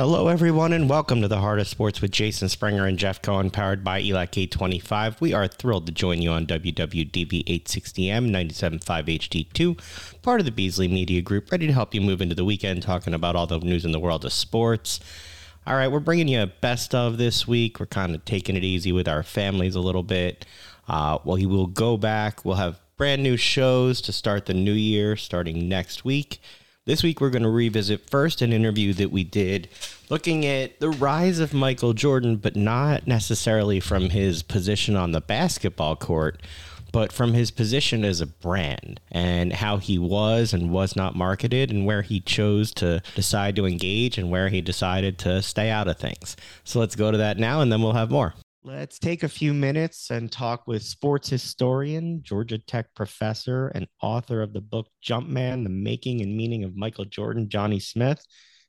Hello, everyone, and welcome to the Heart of Sports with Jason Springer and Jeff Cohen, powered by ELEC 825. We are thrilled to join you on WWDB 860M 97.5 HD2, part of the Beasley Media Group, ready to help you move into the weekend talking about all the news in the world of sports. All right, we're bringing you a best of this week. We're kind of taking it easy with our families a little bit. Uh, well, we will go back. We'll have brand new shows to start the new year starting next week. This week, we're going to revisit first an interview that we did looking at the rise of Michael Jordan, but not necessarily from his position on the basketball court, but from his position as a brand and how he was and was not marketed and where he chose to decide to engage and where he decided to stay out of things. So let's go to that now and then we'll have more. Let's take a few minutes and talk with sports historian, Georgia Tech professor, and author of the book Jumpman The Making and Meaning of Michael Jordan, Johnny Smith.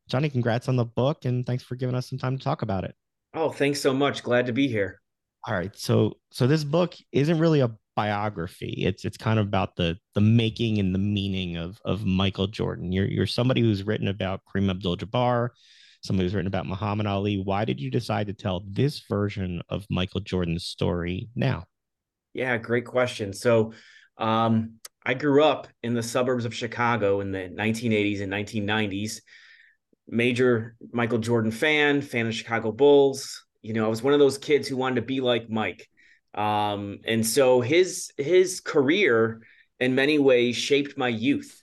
Johnny, congrats on the book and thanks for giving us some time to talk about it. Oh, thanks so much. Glad to be here. All right. So so this book isn't really a biography. It's it's kind of about the the making and the meaning of of Michael Jordan. You're you're somebody who's written about Kareem Abdul-Jabbar, somebody who's written about Muhammad Ali. Why did you decide to tell this version of Michael Jordan's story now? Yeah, great question. So, um, I grew up in the suburbs of Chicago in the 1980s and 1990s. Major Michael Jordan fan, fan of Chicago Bulls. You know, I was one of those kids who wanted to be like Mike. Um, and so his his career in many ways shaped my youth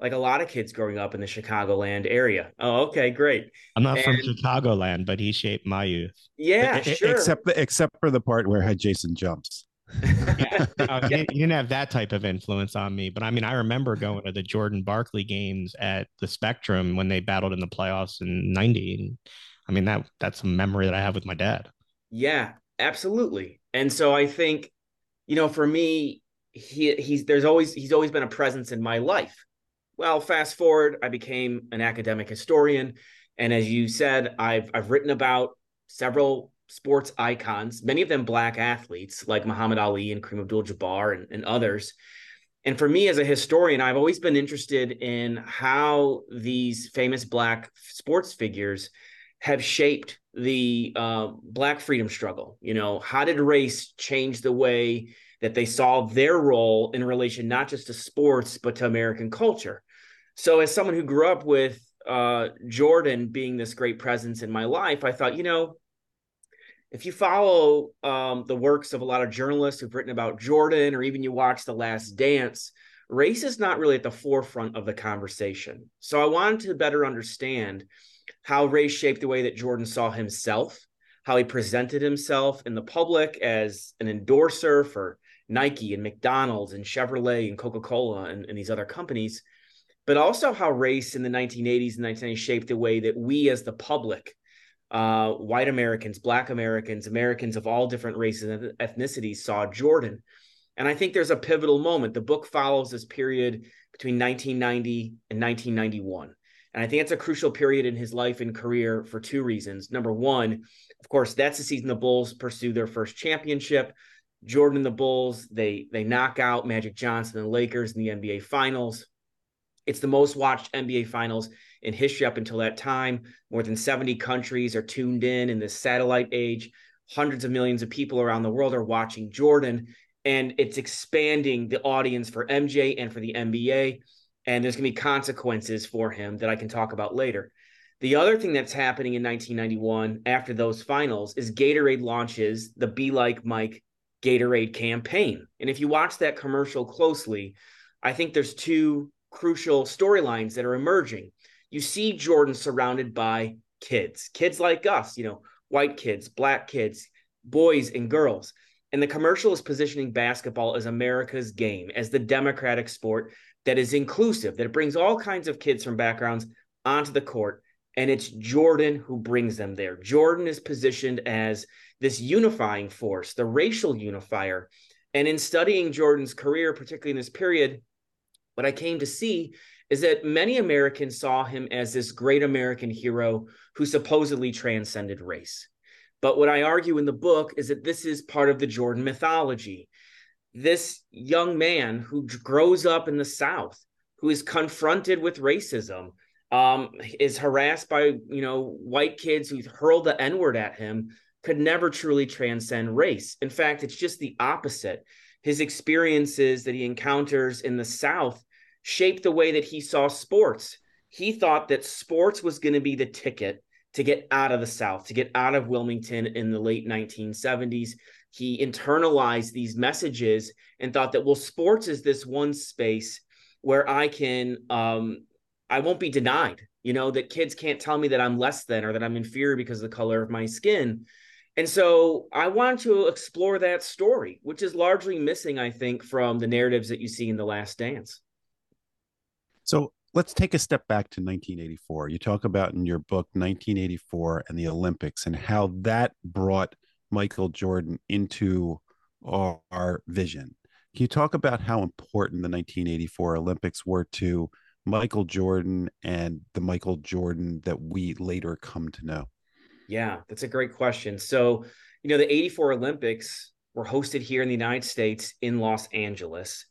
like a lot of kids growing up in the Chicagoland area. Oh, okay, great. I'm not and, from Chicagoland, but he shaped my youth. Yeah, sure. Except the, except for the part where Jason jumps. yeah, no, he, he, didn't have that type of influence on me, but I mean, I remember going to the Jordan Barkley games at the Spectrum when they battled in the playoffs in '90. And I mean, that that's a memory that I have with my dad. Yeah, absolutely. And so I think, you know, for me, he he's there's always he's always been a presence in my life well, fast forward, I became an academic historian. And as you said, I've, I've written about several sports icons, many of them black athletes like Muhammad Ali and Kareem Abdul Jabbar and, and others. And for me as a historian, I've always been interested in how these famous black sports figures have shaped the uh, black freedom struggle. You know, how did race change the way that they saw their role in relation not just to sports but to American culture? So, as someone who grew up with uh, Jordan being this great presence in my life, I thought, you know, if you follow um, the works of a lot of journalists who've written about Jordan, or even you watch The Last Dance, race is not really at the forefront of the conversation. So, I wanted to better understand how race shaped the way that Jordan saw himself, how he presented himself in the public as an endorser for Nike and McDonald's and Chevrolet and Coca Cola and, and these other companies but also how race in the 1980s and 1990s shaped the way that we as the public uh, white Americans, Black Americans, Americans of all different races and ethnicities saw Jordan. And I think there's a pivotal moment. The book follows this period between 1990 and 1991. And I think it's a crucial period in his life and career for two reasons. Number one, of course, that's the season the Bulls pursue their first championship. Jordan and the Bulls, they they knock out Magic Johnson and the Lakers in the NBA Finals. It's the most watched NBA Finals in history up until that time. More than 70 countries are tuned in in this satellite age. Hundreds of millions of people around the world are watching Jordan, and it's expanding the audience for MJ and for the NBA. And there's going to be consequences for him that I can talk about later. The other thing that's happening in 1991 after those finals is Gatorade launches the Be Like Mike Gatorade campaign. And if you watch that commercial closely, I think there's two crucial storylines that are emerging. You see Jordan surrounded by kids, kids like us, you know, white kids, black kids, boys and girls. And the commercial is positioning basketball as America's game, as the democratic sport that is inclusive, that brings all kinds of kids from backgrounds onto the court. And it's Jordan who brings them there. Jordan is positioned as this unifying force, the racial unifier. And in studying Jordan's career, particularly in this period, what I came to see is that many Americans saw him as this great American hero who supposedly transcended race. But what I argue in the book is that this is part of the Jordan mythology. This young man who grows up in the South, who is confronted with racism, um, is harassed by you know white kids who hurl the N word at him, could never truly transcend race. In fact, it's just the opposite. His experiences that he encounters in the South shaped the way that he saw sports. He thought that sports was going to be the ticket to get out of the South, to get out of Wilmington in the late 1970s. He internalized these messages and thought that, well, sports is this one space where I can, um, I won't be denied, you know, that kids can't tell me that I'm less than or that I'm inferior because of the color of my skin. And so I want to explore that story, which is largely missing, I think, from the narratives that you see in The Last Dance. So let's take a step back to 1984. You talk about in your book 1984 and the Olympics and how that brought Michael Jordan into our, our vision. Can you talk about how important the 1984 Olympics were to Michael Jordan and the Michael Jordan that we later come to know? Yeah, that's a great question. So, you know, the 84 Olympics were hosted here in the United States in Los Angeles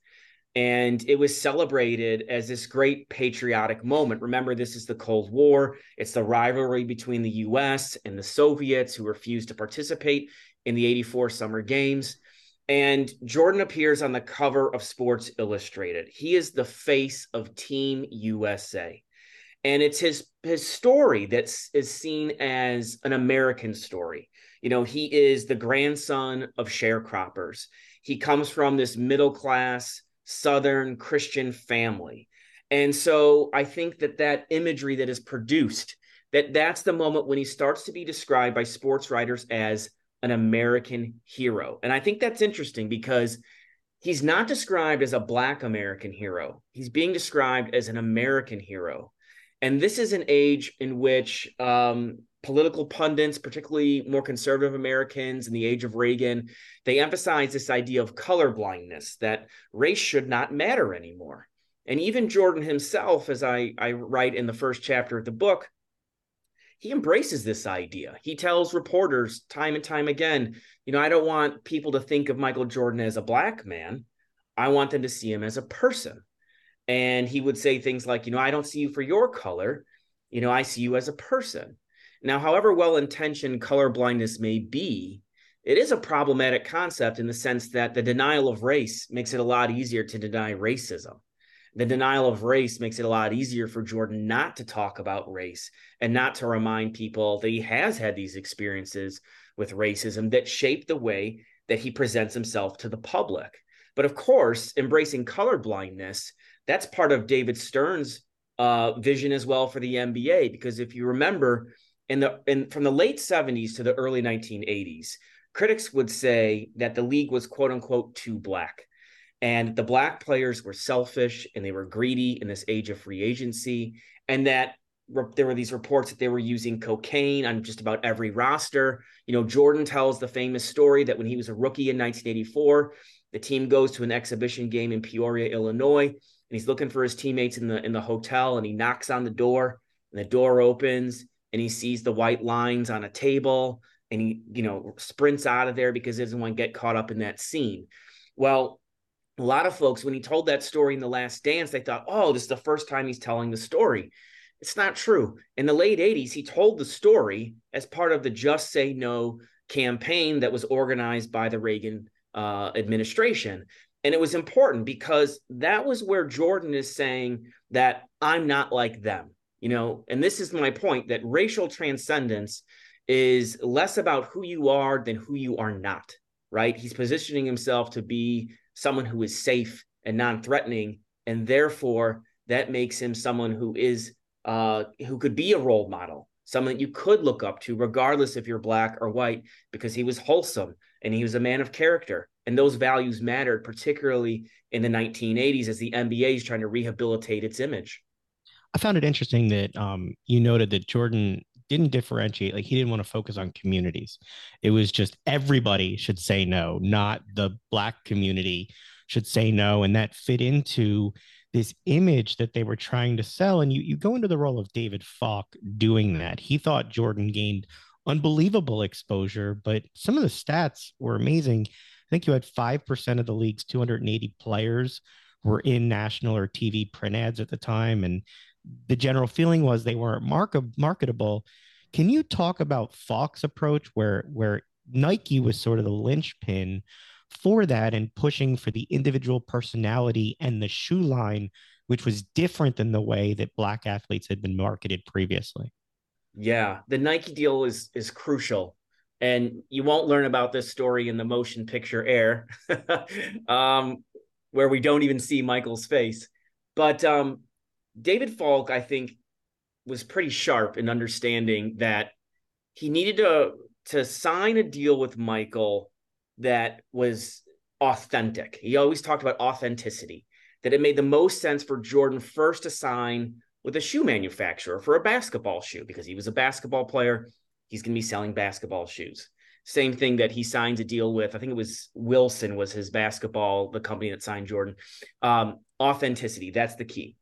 and it was celebrated as this great patriotic moment. Remember, this is the Cold War. It's the rivalry between the US and the Soviets who refused to participate in the 84 Summer Games. And Jordan appears on the cover of Sports Illustrated. He is the face of Team USA. And it's his his story that is seen as an American story. You know, he is the grandson of sharecroppers. He comes from this middle class Southern Christian family. And so I think that that imagery that is produced, that that's the moment when he starts to be described by sports writers as an American hero. And I think that's interesting because he's not described as a Black American hero. He's being described as an American hero. And this is an age in which um, political pundits, particularly more conservative Americans in the age of Reagan, they emphasize this idea of color blindness, that race should not matter anymore. And even Jordan himself, as I, I write in the first chapter of the book, he embraces this idea. He tells reporters time and time again, you know, I don't want people to think of Michael Jordan as a black man. I want them to see him as a person. And he would say things like, you know, I don't see you for your color. You know, I see you as a person. Now, however well intentioned color blindness may be, it is a problematic concept in the sense that the denial of race makes it a lot easier to deny racism. The denial of race makes it a lot easier for Jordan not to talk about race and not to remind people that he has had these experiences with racism that shape the way that he presents himself to the public. But of course, embracing color blindness, that's part of David Stern's uh, vision as well for the NBA. Because if you remember, in the in from the late 70s to the early 1980s, critics would say that the league was quote unquote too black. And the black players were selfish and they were greedy in this age of free agency. And that there were these reports that they were using cocaine on just about every roster. You know, Jordan tells the famous story that when he was a rookie in 1984, the team goes to an exhibition game in Peoria, Illinois, and he's looking for his teammates in the in the hotel and he knocks on the door and the door opens and he sees the white lines on a table and he, you know, sprints out of there because he doesn't want to get caught up in that scene. Well, a lot of folks, when he told that story in The Last Dance, they thought, oh, this is the first time he's telling the story. It's not true. In the late 80s, he told the story as part of the Just Say No campaign that was organized by the Reagan uh, administration. And it was important because that was where Jordan is saying that I'm not like them you know? And this is my point that racial transcendence is less about who you are than who you are not right? He's positioning himself to be someone who is safe and non-threatening and therefore that makes him someone who is uh who could be a role model someone that you could look up to regardless if you're black or white because he was wholesome and he was a man of character and those values mattered particularly in the 1980s as the NBA is trying to rehabilitate its image I found it interesting that um, you noted that Jordan didn't differentiate. Like he didn't want to focus on communities. It was just everybody should say no, not the black community should say no. And that fit into this image that they were trying to sell. And you, you go into the role of David Falk doing that. He thought Jordan gained unbelievable exposure, but some of the stats were amazing. I think you had 5% of the league's 280 players were in national or TV print ads at the time. And the general feeling was they weren't mark- marketable. Can you talk about Falk's approach where where Nike was sort of the linchpin for that and pushing for the individual personality and the shoe line, which was different than the way that black athletes had been marketed previously? Yeah, the Nike deal is is crucial. And you won't learn about this story in the motion picture air, um, where we don't even see Michael's face. But um, David Falk, I think, was pretty sharp in understanding that he needed to to sign a deal with Michael that was authentic. He always talked about authenticity, that it made the most sense for Jordan first to sign with a shoe manufacturer for a basketball shoe because he was a basketball player. He's going to be selling basketball shoes. Same thing that he signs a deal with. I think it was Wilson was his basketball, the company that signed Jordan. Um, authenticity, that's the key.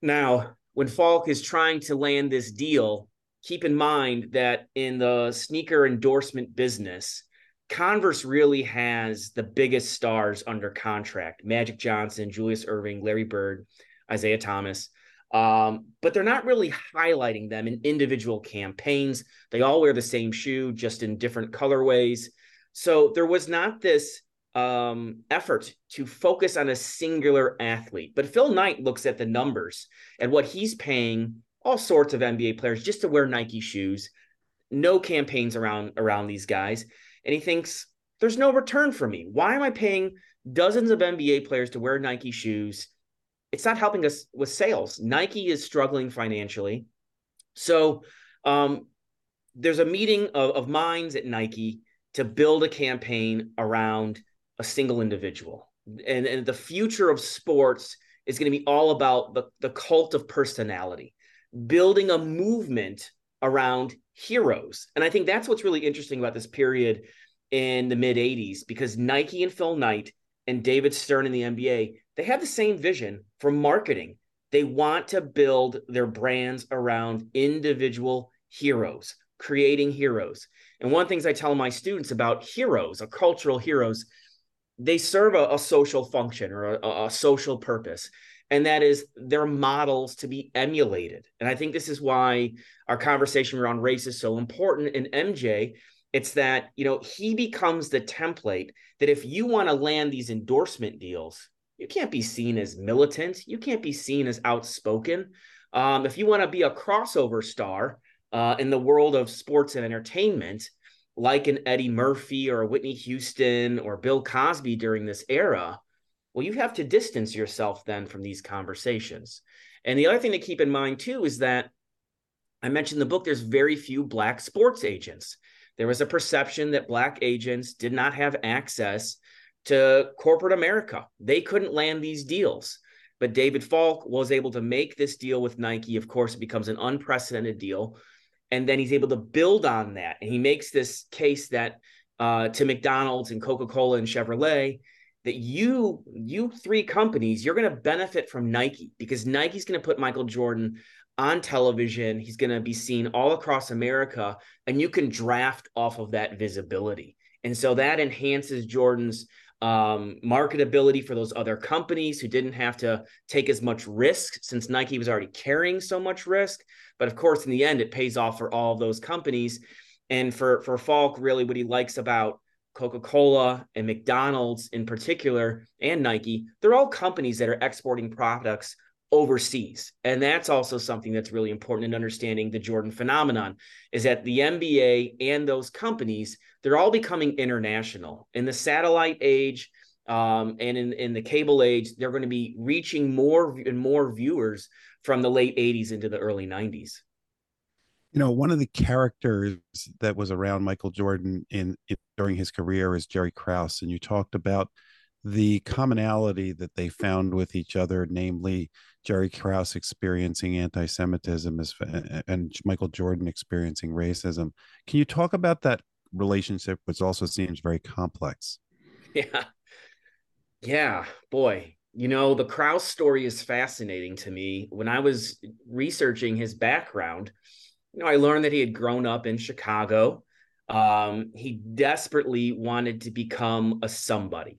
Now, when Falk is trying to land this deal, keep in mind that in the sneaker endorsement business, Converse really has the biggest stars under contract Magic Johnson, Julius Erving, Larry Bird, Isiah Thomas. Um, but they're not really highlighting them in individual campaigns. They all wear the same shoe, just in different colorways. So there was not this um, effort to focus on a singular athlete. But Phil Knight looks at the numbers and what he's paying all sorts of NBA players just to wear Nike shoes. No campaigns around around these guys, and he thinks there's no return for me. Why am I paying dozens of NBA players to wear Nike shoes? It's not helping us with sales. Nike is struggling financially, so um, there's a meeting of, of minds at Nike to build a campaign around a single individual. And, and the future of sports is going to be all about the, the cult of personality, building a movement around heroes. And I think that's what's really interesting about this period in the mid 80s because Nike and Phil Knight and David Stern in the NBA, they have the same vision for marketing. They want to build their brands around individual heroes, creating heroes. And one of the things I tell my students about heroes, a cultural heroes, they serve a, a social function or a, a social purpose and that is they're models to be emulated. And I think this is why our conversation around race is so important. In MJ, it's that you know he becomes the template that if you want to land these endorsement deals, you can't be seen as militant, you can't be seen as outspoken. Um, if you want to be a crossover star uh, in the world of sports and entertainment, like an Eddie Murphy or a Whitney Houston or Bill Cosby during this era, well, you have to distance yourself then from these conversations. And the other thing to keep in mind too is that I mentioned the book there's very few black sports agents. There was a perception that black agents did not have access to corporate America. They couldn't land these deals. But David Falk was able to make this deal with Nike. Of course, it becomes an unprecedented deal and then he's able to build on that and he makes this case that uh, to mcdonald's and coca-cola and chevrolet that you you three companies you're going to benefit from nike because nike's going to put michael jordan on television he's going to be seen all across america and you can draft off of that visibility and so that enhances jordan's um, marketability for those other companies who didn't have to take as much risk since Nike was already carrying so much risk. But of course, in the end, it pays off for all of those companies. And for for Falk, really, what he likes about Coca Cola and McDonald's in particular, and Nike, they're all companies that are exporting products overseas. And that's also something that's really important in understanding the Jordan phenomenon is that the NBA and those companies, they're all becoming international. In the satellite age um, and in, in the cable age, they're going to be reaching more and more viewers from the late 80s into the early 90s. You know, one of the characters that was around Michael Jordan in, in during his career is Jerry Krause, and you talked about the commonality that they found with each other, namely Jerry Krause experiencing anti-Semitism and Michael Jordan experiencing racism. Can you talk about that relationship, which also seems very complex? Yeah, yeah, boy. You know, the Krause story is fascinating to me. When I was researching his background, you know, I learned that he had grown up in Chicago. Um, he desperately wanted to become a somebody.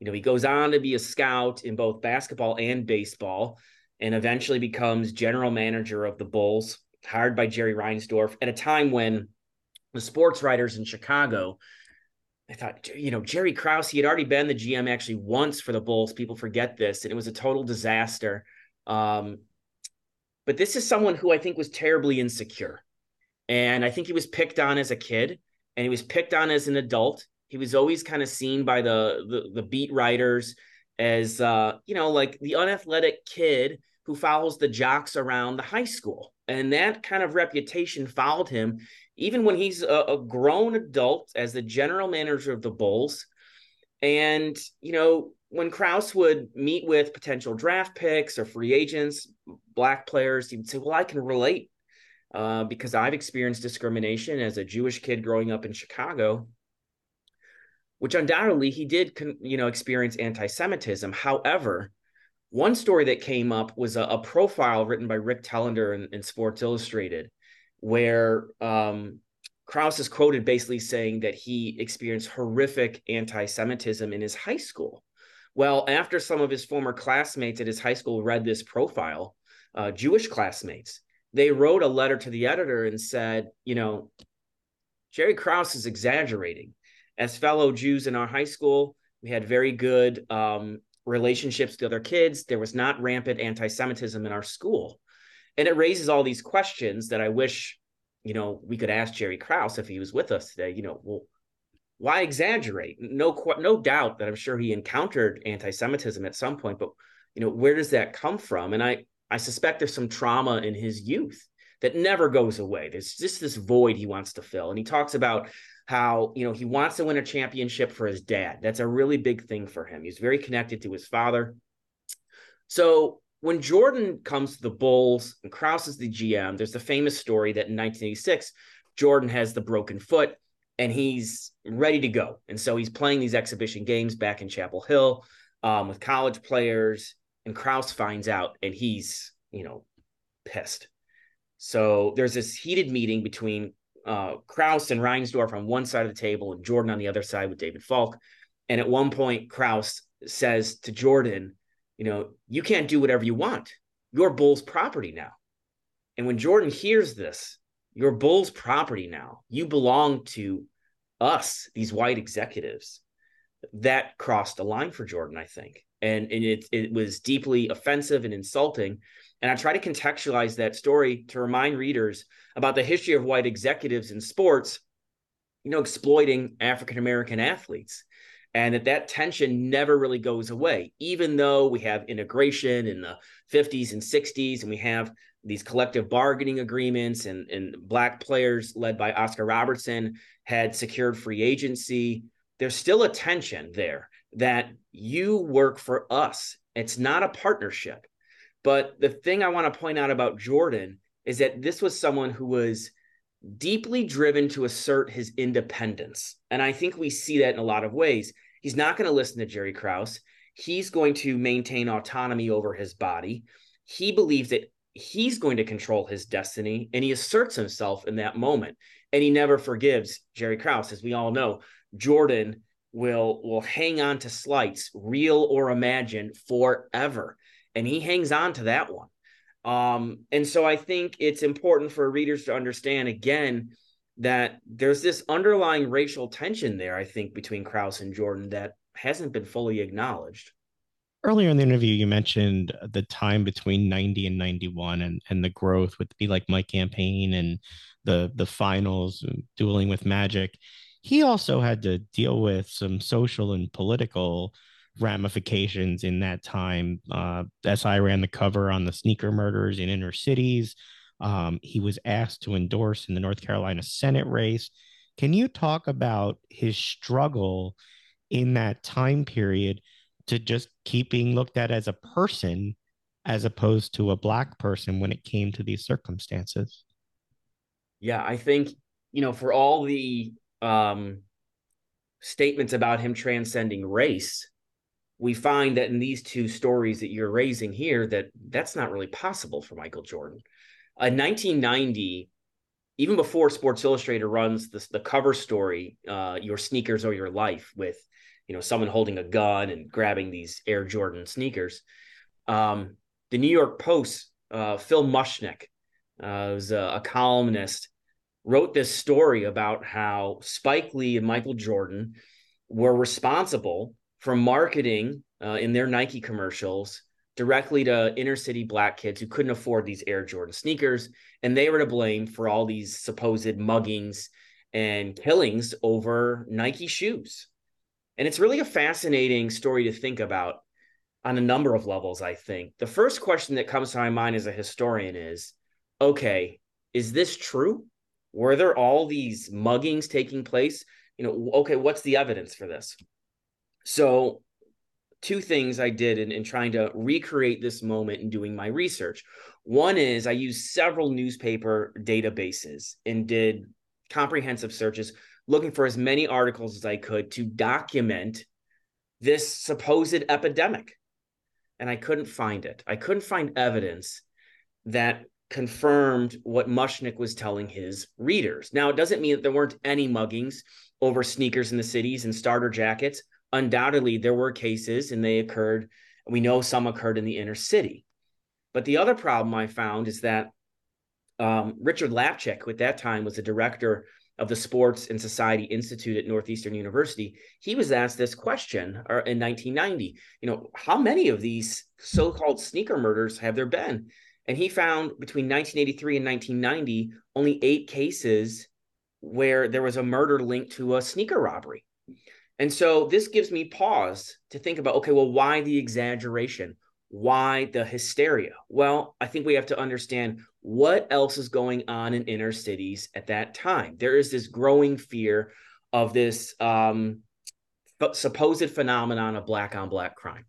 You know, he goes on to be a scout in both basketball and baseball. and eventually becomes general manager of the Bulls, hired by Jerry Reinsdorf at a time when the sports writers in Chicago. I thought, you know, Jerry Krause, he had already been the GM actually once for the Bulls. People forget this, and it was a total disaster. Um, but this is someone who I think was terribly insecure. And I think he was picked on as a kid and he was picked on as an adult. He was always kind of seen by the, the, the beat writers as, uh, you know, like the unathletic kid who follows the jocks around the high school. And that kind of reputation followed him even when he's a, a grown adult as the general manager of the Bulls. And, you know, when Krause would meet with potential draft picks or free agents, black players, he would say, Well, I can relate uh, because I've experienced discrimination as a Jewish kid growing up in Chicago, which undoubtedly he did, you know, experience anti-Semitism. However, one story that came up was a, a profile written by Rick Telander in, in Sports Illustrated, where um, Krause is quoted basically saying that he experienced horrific anti-Semitism in his high school. Well, after some of his former classmates at his high school read this profile, uh, Jewish classmates, they wrote a letter to the editor and said, you know, Jerry Krause is exaggerating. As fellow Jews in our high school, we had very good um, relationships with other kids. There was not rampant anti Semitism in our school. And it raises all these questions that I wish, you know, we could ask Jerry Krause if he was with us today. You know, well, why exaggerate? No, no doubt that I'm sure he encountered anti Semitism at some point, but, you know, where does that come from? And I, I suspect there's some trauma in his youth that never goes away. There's just this void he wants to fill. And he talks about how, you know, he wants to win a championship for his dad. That's a really big thing for him. He's very connected to his father. So when Jordan comes to the Bulls and Krause is the GM, there's the famous story that in 1986, Jordan has the broken foot and he's ready to go. And so he's playing these exhibition games back in Chapel Hill um, with college players and Krause finds out and he's, you know, pissed. So there's this heated meeting between uh, Krause and Reinsdorf on one side of the table and Jordan on the other side with David Falk. And at one point, Krause says to Jordan, you know, you can't do whatever you want. You're Bull's property now. And when Jordan hears this, you're Bull's property now. You belong to us, these white executives. That crossed a line for Jordan, I think and, and it, it was deeply offensive and insulting. And I try to contextualize that story to remind readers about the history of white executives in sports, you know, exploiting African American athletes. And that that tension never really goes away, even though we have integration in the 50s and 60s, and we have these collective bargaining agreements, and, and black players led by Oscar Robertson had secured free agency. There's still a tension there that you work for us. It's not a partnership. But the thing I want to point out about Jordan is that this was someone who was deeply driven to assert his independence. And I think we see that in a lot of ways. He's not going to listen to Jerry Krause. He's going to maintain autonomy over his body. He believes that he's going to control his destiny and he asserts himself in that moment. And he never forgives Jerry Krause. As we all know, Jordan will will hang on to slights, real or imagined, forever. And he hangs on to that one. Um, and so I think it's important for readers to understand again that there's this underlying racial tension there, I think, between Krause and Jordan that hasn't been fully acknowledged. Earlier in the interview, you mentioned the time between 90 and 91 and, and the growth with Be Like Mike campaign and the the finals, dueling with Magic he also had to deal with some social and political ramifications in that time. Uh, SI ran the cover on the sneaker murders in inner cities. Um, he was asked to endorse in the North Carolina Senate race. Can you talk about his struggle in that time period to just keep being looked at as a person as opposed to a black person when it came to these circumstances? Yeah, I think, you know, for all the um, statements about him transcending race, we find that in these two stories that you're raising here, that that's not really possible for Michael Jordan. In 1990, even before Sports Illustrated runs the, the cover story, uh, "Your Sneakers or Your Life," with you know someone holding a gun and grabbing these Air Jordan sneakers, um, the New York Post, uh, Phil Mushnick, uh, was a, a columnist, wrote this story about how Spike Lee and Michael Jordan were responsible for marketing uh, in their Nike commercials directly to inner city black kids who couldn't afford these Air Jordan sneakers. And they were to blame for all these supposed muggings and killings over Nike shoes. And it's really a fascinating story to think about on a number of levels, I think. The first question that comes to my mind as a historian is okay, is this true? Were there all these muggings taking place? You know, okay, what's the evidence for this? So two things I did in, in trying to recreate this moment and doing my research. One is I used several newspaper databases and did comprehensive searches looking for as many articles as I could to document this supposed epidemic. And I couldn't find it. I couldn't find evidence that confirmed what Mushnick was telling his readers. Now, it doesn't mean that there weren't any muggings over sneakers in the cities and starter jackets undoubtedly there were cases and they occurred. We know some occurred in the inner city. But the other problem I found is that um, Richard Lapchick, who at that time was the director of the Sports and Society Institute at Northeastern University, he was asked this question in 1990. You know, how many of these so-called sneaker murders have there been? And he found between 1983 and 1990 only eight cases where there was a murder linked to a sneaker robbery. And so this gives me pause to think about okay, well, why the exaggeration? Why the hysteria? Well, I think we have to understand what else is going on in inner cities at that time. There is this growing fear of this um, supposed phenomenon of black on black crime,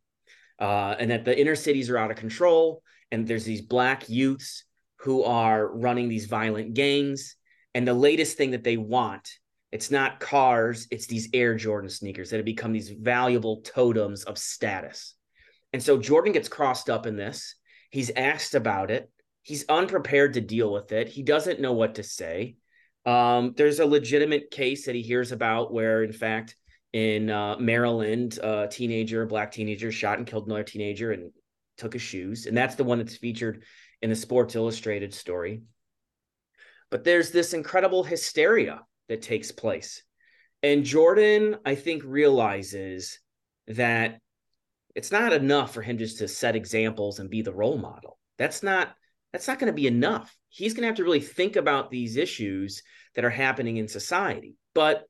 uh, and that the inner cities are out of control, and there's these black youths who are running these violent gangs. And the latest thing that they want it's not cars, it's these Air Jordan sneakers that have become these valuable totems of status. And so Jordan gets crossed up in this. He's asked about it. He's unprepared to deal with it. He doesn't know what to say. Um, there's a legitimate case that he hears about where, in fact, in uh, Maryland, a teenager, black teenager, shot and killed another teenager and took his shoes. And that's the one that's featured in the Sports Illustrated story. But there's this incredible hysteria that takes place. And Jordan, I think, realizes that it's not enough for him just to set examples and be the role model. That's not that's not going to be enough. He's going to have to really think about these issues that are happening in society. But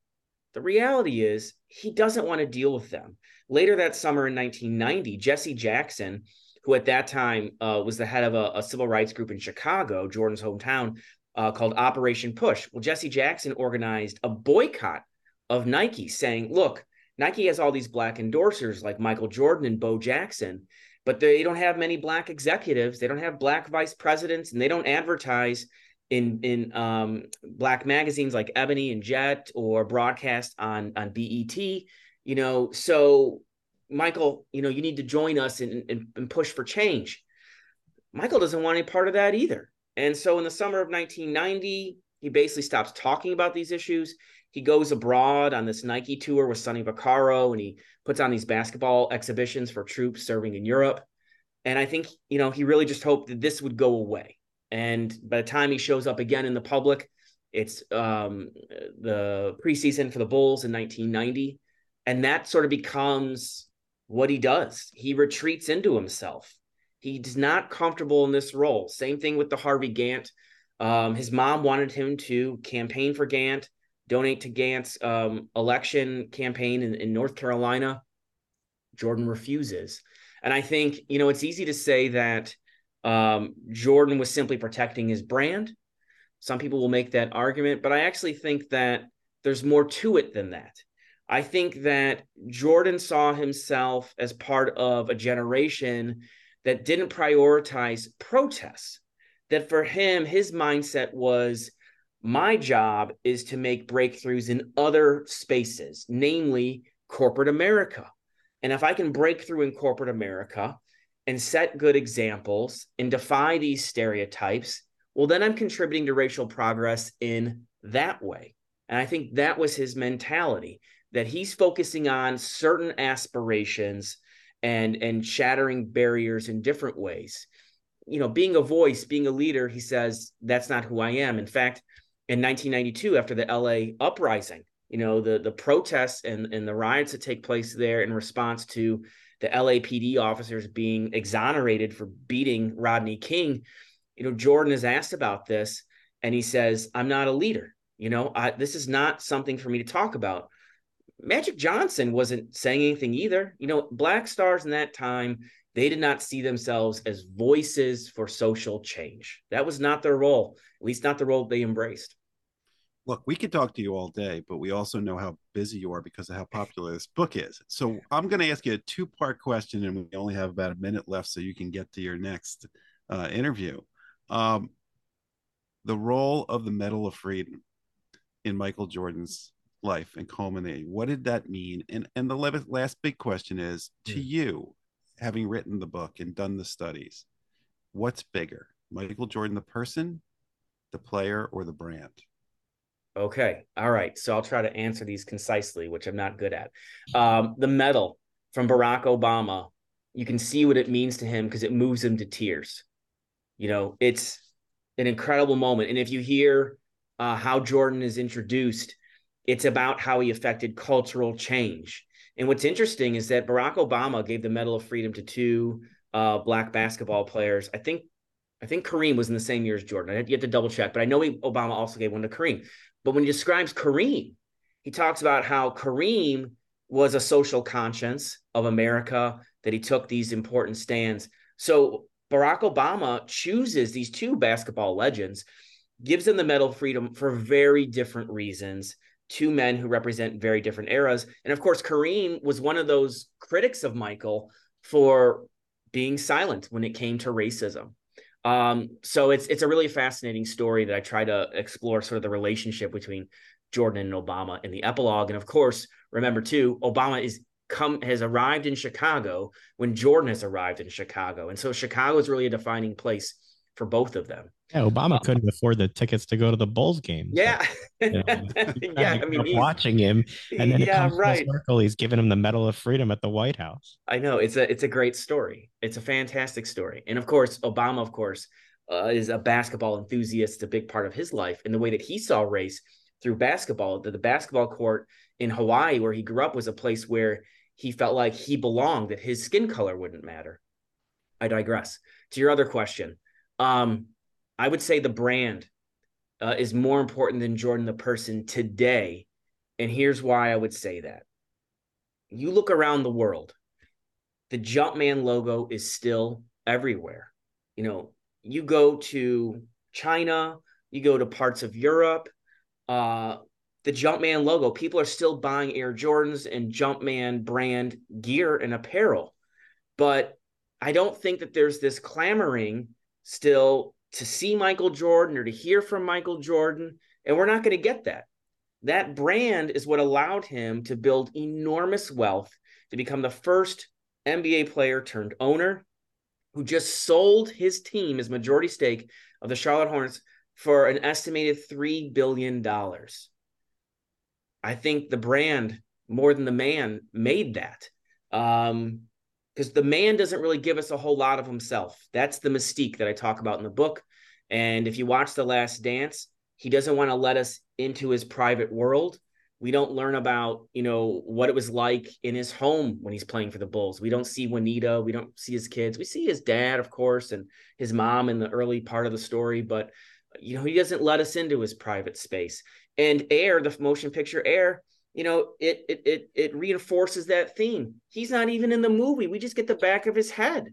the reality is he doesn't want to deal with them. Later that summer in 1990, Jesse Jackson, who at that time uh, was the head of a, a, civil rights group in Chicago, Jordan's hometown, uh, called Operation Push. Well, Jesse Jackson organized a boycott of Nike, saying, look, Nike has all these black endorsers like Michael Jordan and Bo Jackson, but they don't have many black executives. They don't have black vice presidents, and they don't advertise in in um, black magazines like Ebony and Jet or broadcast on on BET. You know, so Michael, you know, you need to join us and, and, and push for change. Michael doesn't want any part of that either. And so in the summer of 1990, he basically stops talking about these issues. He goes abroad on this Nike tour with Sonny Vaccaro and he puts on these basketball exhibitions for troops serving in Europe. And I think, you know, he really just hoped that this would go away. And by the time he shows up again in the public, it's um, the preseason for the Bulls in 1990. And that sort of becomes what he does. He retreats into himself. He's not comfortable in this role. Same thing with the Harvey Gantt. Um, his mom wanted him to campaign for Gantt, donate to Gantt's um, election campaign in, in North Carolina. Jordan refuses. And I think, you know, it's easy to say that um, Jordan was simply protecting his brand. Some people will make that argument, but I actually think that there's more to it than that. I think that Jordan saw himself as part of a generation that didn't prioritize protests. That for him, his mindset was my job is to make breakthroughs in other spaces, namely corporate America. And if I can break through in corporate America and set good examples and defy these stereotypes, well, then I'm contributing to racial progress in that way. And I think that was his mentality that he's focusing on certain aspirations and and shattering barriers in different ways you know, being a voice, being a leader, he says, that's not who I am. In fact, in 1992, after the LA uprising, you know, the the protests and, and the riots that take place there in response to the LAPD officers being exonerated for beating Rodney King, you know, Jordan is asked about this and he says, I'm not a leader. You know, I, this is not something for me to talk about. Magic Johnson wasn't saying anything either. You know, black stars in that time, they did not see themselves as voices for social change. That was not their role, at least not the role they embraced. Look, we could talk to you all day, but we also know how busy you are because of how popular this book is. So I'm going to ask you a two part question, and we only have about a minute left so you can get to your next uh, interview. Um, the role of the Medal of Freedom in Michael Jordan's life and culminating. What did that mean? And and the last big question is to hmm. you, having written the book and done the studies, what's bigger, Michael Jordan the person, the player, or the brand? Okay, all right. So I'll try to answer these concisely, which I'm not good at. Um, the medal from Barack Obama, you can see what it means to him because it moves him to tears. You know, it's an incredible moment. And if you hear uh, how Jordan is introduced, it's about how he affected cultural change. And what's interesting is that Barack Obama gave the Medal of Freedom to two uh, black basketball players. I think I think Kareem was in the same year as Jordan. I had, you have to double check, but I know he, Obama also gave one to Kareem. But when he describes Kareem, he talks about how Kareem was a social conscience of America, that he took these important stands. So Barack Obama chooses these two basketball legends, gives them the Medal of Freedom for very different reasons. Two men who represent very different eras. And of course, Kareem was one of those critics of Michael for being silent when it came to racism. Um, so it's it's a really fascinating story that I try to explore sort of the relationship between Jordan and Obama in the epilogue. And of course, remember too, Obama is come has arrived in Chicago when Jordan has arrived in Chicago. And so Chicago is really a defining place for both of them. Yeah, Obama couldn't afford the tickets to go to the Bulls game. Yeah, so, you know, yeah. I mean, watching him, and then yeah, right. Circle, he's giving him the Medal of Freedom at the White House. I know it's a it's a great story. It's a fantastic story, and of course, Obama, of course, uh, is a basketball enthusiast. It's a big part of his life, and the way that he saw race through basketball. The, the basketball court in Hawaii, where he grew up, was a place where he felt like he belonged, that his skin color wouldn't matter. I digress. To your other question, um, I would say the brand uh, is more important than Jordan the person today. And here's why I would say that. You look around the world, the Jumpman logo is still everywhere. You know, you go to China, you go to parts of Europe, uh, the Jumpman logo. People are still buying Air Jordans and Jumpman brand gear and apparel. But I don't think that there's this clamoring still to see Michael Jordan or to hear from Michael Jordan. And we're not going to get that. That brand is what allowed him to build enormous wealth to become the first NBA player turned owner who just sold his team, his majority stake of the Charlotte Hornets, for an estimated $3 billion. I think the brand more than the man made that. Um, because the man doesn't really give us a whole lot of himself. That's the mystique that I talk about in the book. And if you watch The Last Dance, he doesn't want to let us into his private world. We don't learn about, you know, what it was like in his home when he's playing for the Bulls. We don't see Juanita, we don't see his kids. We see his dad, of course, and his mom in the early part of the story, but you know, he doesn't let us into his private space. And Air, the motion picture Air, you know, it it it it reinforces that theme. He's not even in the movie. We just get the back of his head.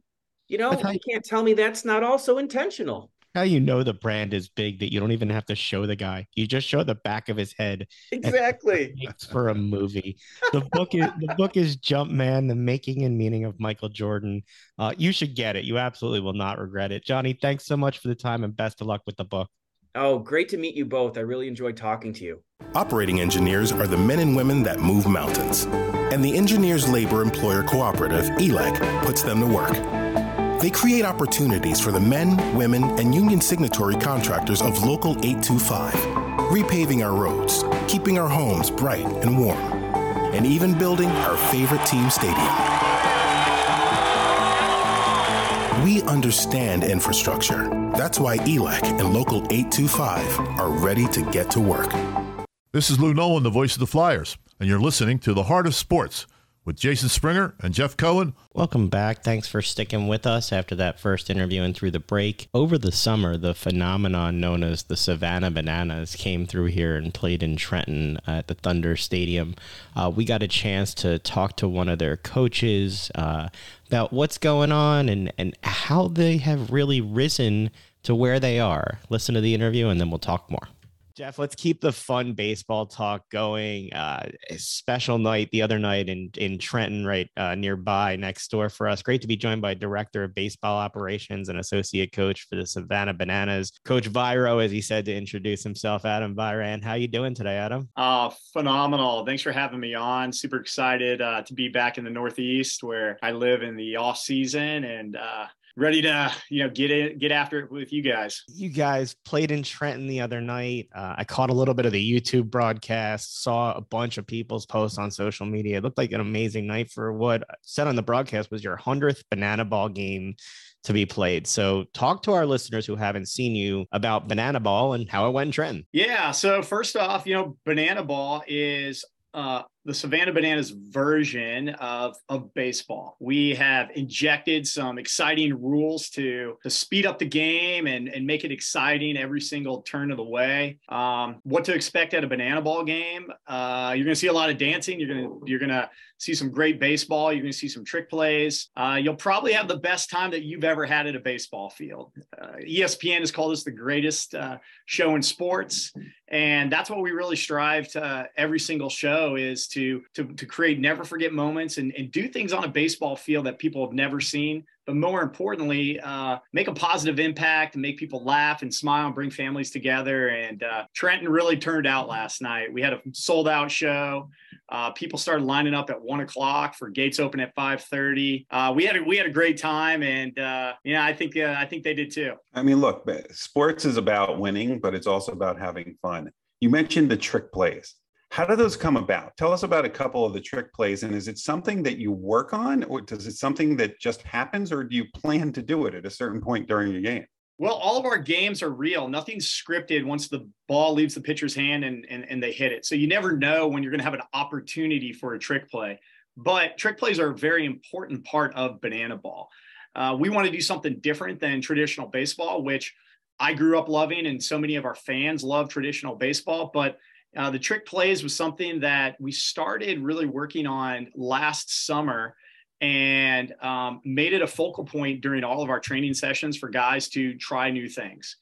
You know, you can't tell me that's not also intentional. How you know the brand is big that you don't even have to show the guy. You just show the back of his head. Exactly. for a movie. The book is the book is Jumpman: The Making and Meaning of Michael Jordan. Uh, you should get it. You absolutely will not regret it. Johnny, thanks so much for the time and best of luck with the book. Oh, great to meet you both. I really enjoyed talking to you. Operating engineers are the men and women that move mountains. And the Engineers Labor Employer Cooperative, ELEC, puts them to work. They create opportunities for the men, women, and union signatory contractors of Local 825, repaving our roads, keeping our homes bright and warm, and even building our favorite team stadium. We understand infrastructure. That's why ELEC and Local 825 are ready to get to work. This is Lou Nolan, the voice of the Flyers, and you're listening to The Heart of Sports with Jason Springer and Jeff Cohen. Welcome back. Thanks for sticking with us after that first interview and through the break. Over the summer, the phenomenon known as the Savannah Bananas came through here and played in Trenton at the Thunder Stadium. Uh, we got a chance to talk to one of their coaches uh, about what's going on and, and how they have really risen to where they are. Listen to the interview and then we'll talk more. Jeff, let's keep the fun baseball talk going. Uh, a special night the other night in in Trenton, right uh, nearby, next door for us. Great to be joined by Director of Baseball Operations and Associate Coach for the Savannah Bananas, Coach Viro, as he said to introduce himself. Adam Virant, how you doing today, Adam? Uh, phenomenal. Thanks for having me on. Super excited uh, to be back in the Northeast where I live in the off season and uh, ready to you know get it get after it with you guys you guys played in trenton the other night uh, i caught a little bit of the youtube broadcast saw a bunch of people's posts on social media it looked like an amazing night for what said on the broadcast was your 100th banana ball game to be played. So, talk to our listeners who haven't seen you about Banana Ball and how it went in Trenton. Yeah. So, first off, you know, Banana Ball is uh, the Savannah Bananas version of, of baseball. We have injected some exciting rules to, to speed up the game and, and make it exciting every single turn of the way. Um, what to expect at a banana ball game? Uh, you're going to see a lot of dancing. You're going to you're going to see some great baseball. You're going to see some trick plays. Uh, you'll probably have the best time that you've ever had at a baseball field. Uh, ESPN has called us the greatest uh, show in sports, and that's what we really strive to every single show is to to, to create never forget moments and, and do things on a baseball field that people have never seen but more importantly, uh, make a positive impact and make people laugh and smile and bring families together. And uh, Trenton really turned out last night. We had a sold out show. Uh, people started lining up at one o'clock for gates open at five thirty. Uh, we had a, we had a great time, and uh, yeah, I think uh, I think they did too. I mean, look, sports is about winning, but it's also about having fun. You mentioned the trick plays. How do those come about? Tell us about a couple of the trick plays. And is it something that you work on, or does it something that just happens, or do you plan to do it at a certain point during your game? Well, all of our games are real. Nothing's scripted once the ball leaves the pitcher's hand and, and, and they hit it. So you never know when you're going to have an opportunity for a trick play. But trick plays are a very important part of banana ball. Uh, we want to do something different than traditional baseball, which I grew up loving, and so many of our fans love traditional baseball. But uh, the trick plays was something that we started really working on last summer and um, made it a focal point during all of our training sessions for guys to try new things.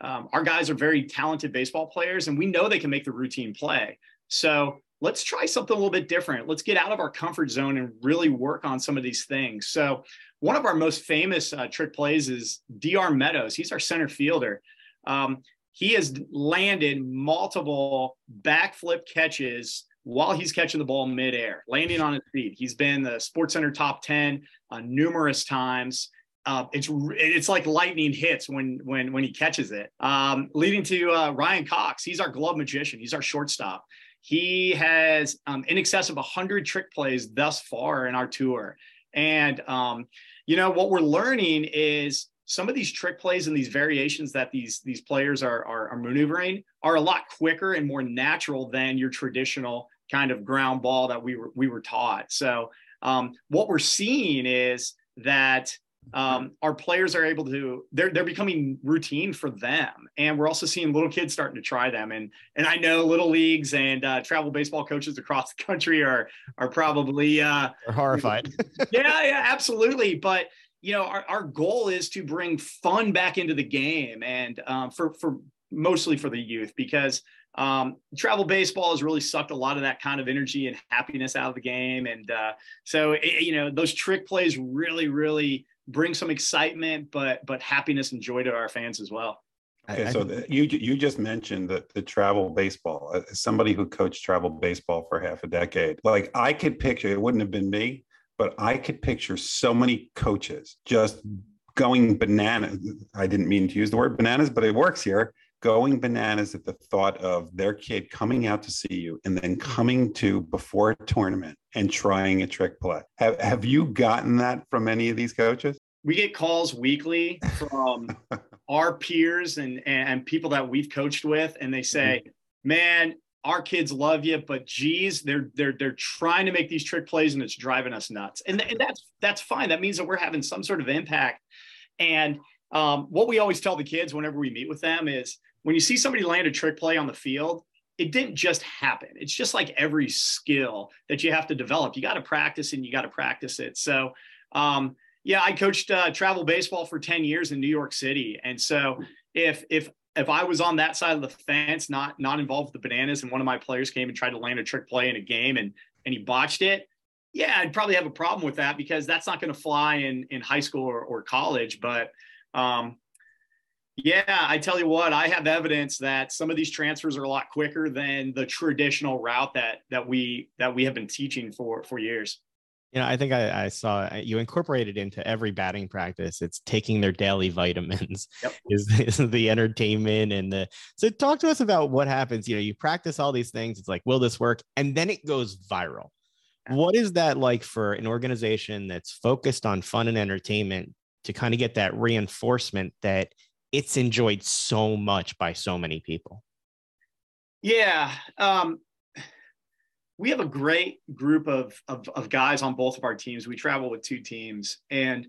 Um, our guys are very talented baseball players and we know they can make the routine play. So let's try something a little bit different. Let's get out of our comfort zone and really work on some of these things. So, one of our most famous uh, trick plays is DR Meadows. He's our center fielder. Um, he has landed multiple backflip catches while he's catching the ball midair, landing on his feet. He's been the Sports Center top 10 uh, numerous times. Uh, it's it's like lightning hits when when when he catches it. Um, leading to uh, Ryan Cox, he's our glove magician. He's our shortstop. He has um, in excess of 100 trick plays thus far in our tour. And um, you know what we're learning is some of these trick plays and these variations that these these players are, are, are maneuvering are a lot quicker and more natural than your traditional kind of ground ball that we were we were taught. So um, what we're seeing is that um, our players are able to they're they're becoming routine for them, and we're also seeing little kids starting to try them. And and I know little leagues and uh, travel baseball coaches across the country are are probably uh, are horrified. yeah, yeah, absolutely. But you know, our, our goal is to bring fun back into the game and um, for, for mostly for the youth because um, travel baseball has really sucked a lot of that kind of energy and happiness out of the game. And uh, so, it, you know, those trick plays really, really bring some excitement, but, but happiness and joy to our fans as well. Okay, so the, you you just mentioned that the travel baseball. As somebody who coached travel baseball for half a decade, like I could picture it wouldn't have been me, but I could picture so many coaches just going bananas. I didn't mean to use the word bananas, but it works here. Going bananas at the thought of their kid coming out to see you and then coming to before a tournament and trying a trick play. Have, have you gotten that from any of these coaches? we get calls weekly from our peers and and people that we've coached with, and they say, mm-hmm. "Man, our kids love you, but geez, they're they're they're trying to make these trick plays, and it's driving us nuts." And, and that's that's fine. That means that we're having some sort of impact. And um, what we always tell the kids whenever we meet with them is, when you see somebody land a trick play on the field, it didn't just happen. It's just like every skill that you have to develop. You got to practice and you got to practice it. So, um, yeah, I coached uh, travel baseball for 10 years in New York City. And so if, if, if I was on that side of the fence, not, not involved with the bananas and one of my players came and tried to land a trick play in a game and, and he botched it. Yeah, I'd probably have a problem with that because that's not going to fly in, in high school or, or college. But, um, yeah, I tell you what, I have evidence that some of these transfers are a lot quicker than the traditional route that that we that we have been teaching for for years. You know, I think I, I saw you incorporated into every batting practice. It's taking their daily vitamins. Yep. Is, is the entertainment and the so talk to us about what happens. You know, you practice all these things. It's like, will this work? And then it goes viral. What is that like for an organization that's focused on fun and entertainment to kind of get that reinforcement that it's enjoyed so much by so many people. Yeah. Um, we have a great group of, of, of, guys on both of our teams. We travel with two teams. And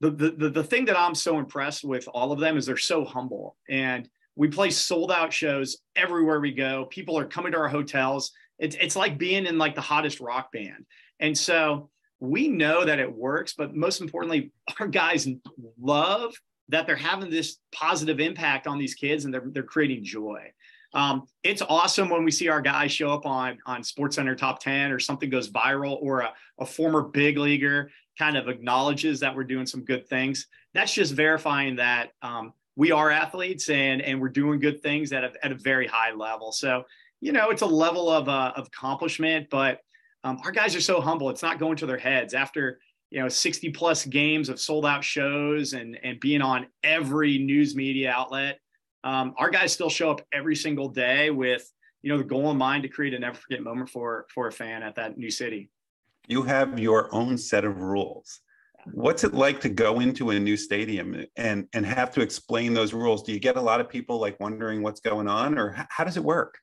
the, the, the thing that I'm so impressed with all of them is they're so humble. And we play sold out shows everywhere we go. People are coming to our hotels. It's, it's like being in like the hottest rock band. And so we know that it works, but most importantly, our guys love that they're having this positive impact on these kids and they're, they're creating joy. Um, it's awesome when we see our guys show up on on Sports Center top 10 or something goes viral or a, a former big leaguer kind of acknowledges that we're doing some good things. That's just verifying that um, we are athletes and and we're doing good things at a, at a very high level. So, you know, it's a level of, uh, of accomplishment, but um, our guys are so humble. It's not going to their heads after you know 60 plus games of sold out shows and and being on every news media outlet um, our guys still show up every single day with you know the goal in mind to create a never forget moment for for a fan at that new city. You have your own set of rules. What's it like to go into a new stadium and and have to explain those rules? Do you get a lot of people like wondering what's going on or how does it work?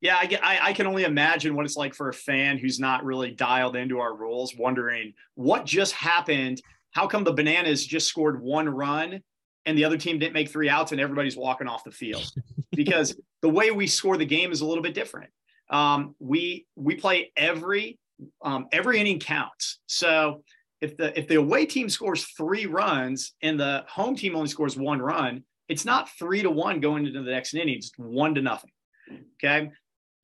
Yeah, I, I, I, can only imagine what it's like for a fan who's not really dialed into our rules, wondering what just happened. How come the Bananas just scored one run and the other team didn't make three outs and everybody's walking off the field? because the way we score the game is a little bit different. Um, we we play every um, every inning counts. So if the if the away team scores three runs and the home team only scores one run, it's not three to one going into the next inning. It's one to nothing. Okay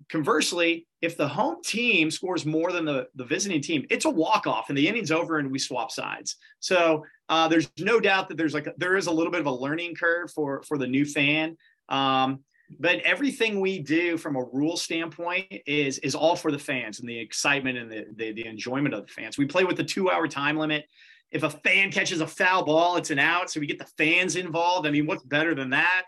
conversely, if the home team scores more than the, the visiting team, it's a walk off and the inning's over and we swap sides. So uh, there's no doubt that there's like a, there is a little bit of a learning curve for for the new fan. Um, but everything we do from a rule standpoint is is all for the fans and the excitement and the, the, the enjoyment of the fans. We play with the two hour time limit. If a fan catches a foul ball, it's an out. So we get the fans involved. I mean, what's better than that?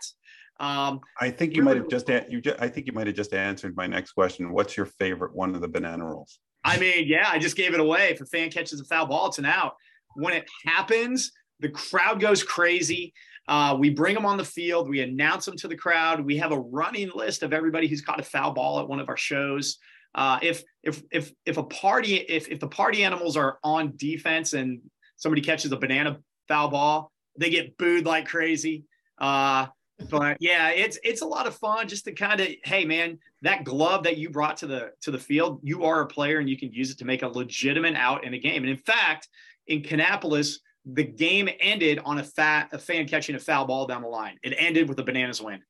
Um, I think you might have just, you just I think you might have just answered my next question. What's your favorite one of the banana rolls? I mean, yeah, I just gave it away. If a fan catches a foul ball, it's an out. When it happens, the crowd goes crazy. Uh, we bring them on the field. We announce them to the crowd. We have a running list of everybody who's caught a foul ball at one of our shows. Uh, if if if if a party if if the party animals are on defense and somebody catches a banana foul ball, they get booed like crazy. Uh, but yeah, it's it's a lot of fun just to kind of hey man, that glove that you brought to the to the field, you are a player and you can use it to make a legitimate out in a game. And in fact, in Kannapolis, the game ended on a fat a fan catching a foul ball down the line. It ended with a bananas win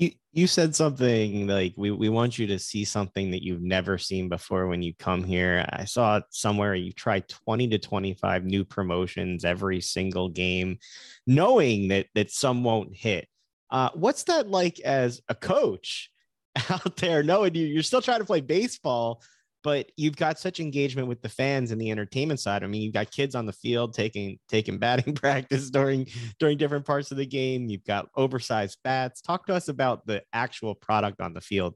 you you said something like we, we want you to see something that you've never seen before when you come here. I saw somewhere you try 20 to 25 new promotions every single game knowing that that some won't hit. Uh, what's that like as a coach out there knowing you you're still trying to play baseball but you've got such engagement with the fans and the entertainment side. I mean, you've got kids on the field taking taking batting practice during during different parts of the game. You've got oversized bats. Talk to us about the actual product on the field.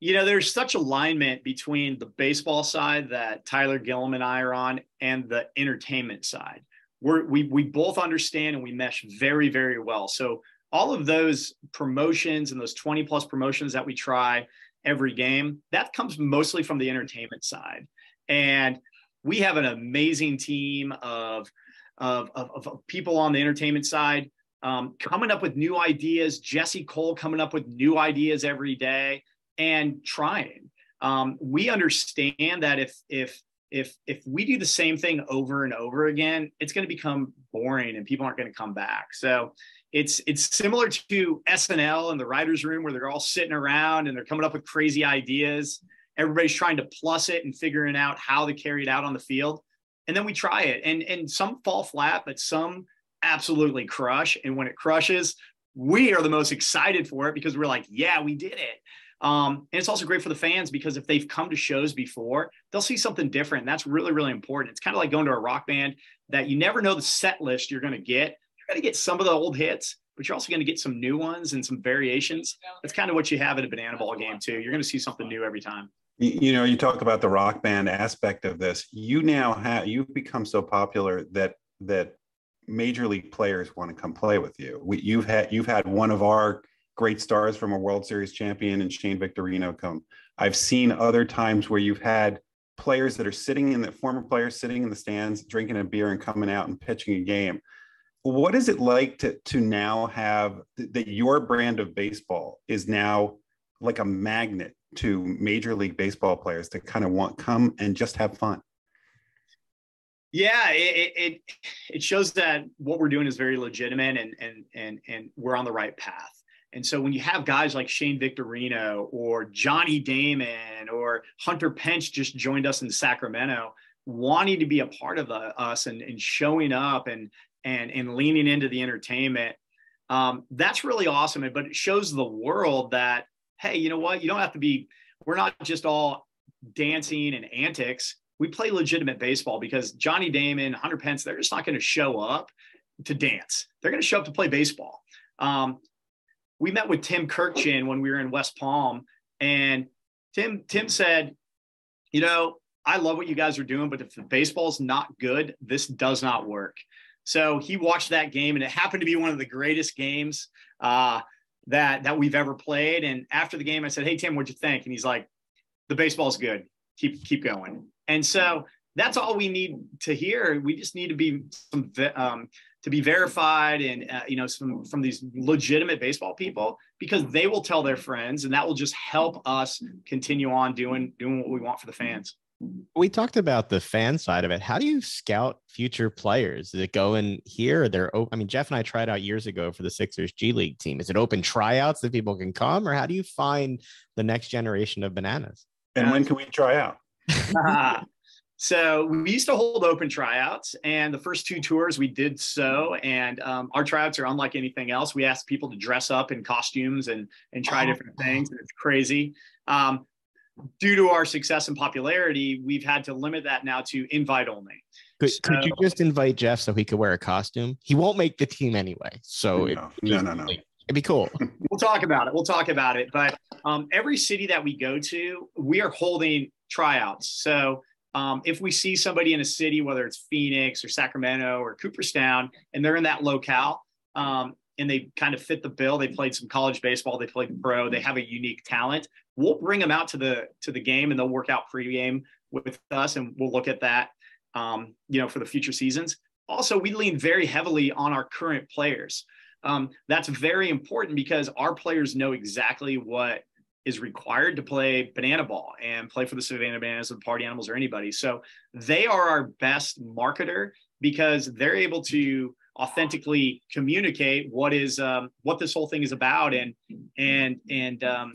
you know, there's such alignment between the baseball side that Tyler Gillam and I are on and the entertainment side. We're, we we both understand and we mesh very very well. So all of those promotions and those 20 plus promotions that we try every game, that comes mostly from the entertainment side. And we have an amazing team of of, of, of people on the entertainment side um, coming up with new ideas. Jesse Cole coming up with new ideas every day and trying. Um, we understand that if if if if we do the same thing over and over again, it's going to become boring and people aren't going to come back. So it's it's similar to SNL and the writers' room where they're all sitting around and they're coming up with crazy ideas. Everybody's trying to plus it and figuring out how to carry it out on the field. And then we try it. And and some fall flat, but some absolutely crush. And when it crushes, we are the most excited for it because we're like, yeah, we did it. Um, and it's also great for the fans because if they've come to shows before, they'll see something different. That's really, really important. It's kind of like going to a rock band that you never know the set list you're going to get. You're going to get some of the old hits, but you're also going to get some new ones and some variations. That's kind of what you have at a banana ball game, too. You're going to see something new every time. You know, you talk about the rock band aspect of this. You now have you've become so popular that that major league players want to come play with you. We, you've had you've had one of our great stars from a World Series champion and Shane Victorino come. I've seen other times where you've had players that are sitting in the former players sitting in the stands, drinking a beer and coming out and pitching a game. What is it like to to now have that your brand of baseball is now like a magnet to major league baseball players to kind of want come and just have fun? Yeah, it, it it shows that what we're doing is very legitimate and and and and we're on the right path. And so when you have guys like Shane Victorino or Johnny Damon or Hunter Pence just joined us in Sacramento, wanting to be a part of the, us and, and showing up and, and, and leaning into the entertainment, um, that's really awesome. But it shows the world that, hey, you know what? You don't have to be, we're not just all dancing and antics. We play legitimate baseball because Johnny Damon, Hunter Pence, they're just not going to show up to dance. They're going to show up to play baseball. Um, we met with Tim Kurkjian when we were in West Palm, and Tim Tim said, you know, I love what you guys are doing, but if the baseball's not good, this does not work. So he watched that game, and it happened to be one of the greatest games uh, that that we've ever played. And after the game, I said, "Hey Tim, what'd you think?" And he's like, "The baseball's good. Keep keep going." And so that's all we need to hear. We just need to be some um, to be verified and uh, you know from from these legitimate baseball people because they will tell their friends and that will just help us continue on doing doing what we want for the fans we talked about the fan side of it how do you scout future players Does it go in here they're open. i mean jeff and i tried out years ago for the sixers g league team is it open tryouts that people can come or how do you find the next generation of bananas and when can we try out So we used to hold open tryouts, and the first two tours we did so. And um, our tryouts are unlike anything else. We ask people to dress up in costumes and and try oh. different things, and it's crazy. Um, due to our success and popularity, we've had to limit that now to invite only. Could, so, could you just invite Jeff so he could wear a costume? He won't make the team anyway. So no, it, no, no, no. It'd be cool. we'll talk about it. We'll talk about it. But um, every city that we go to, we are holding tryouts. So um, if we see somebody in a city, whether it's Phoenix or Sacramento or Cooperstown, and they're in that locale um, and they kind of fit the bill, they played some college baseball, they played pro, they have a unique talent. We'll bring them out to the to the game, and they'll work out pregame with us, and we'll look at that, um, you know, for the future seasons. Also, we lean very heavily on our current players. Um, that's very important because our players know exactly what is required to play banana ball and play for the Savannah Bananas or Party Animals or anybody. So they are our best marketer because they're able to authentically communicate what is um, what this whole thing is about and and and um,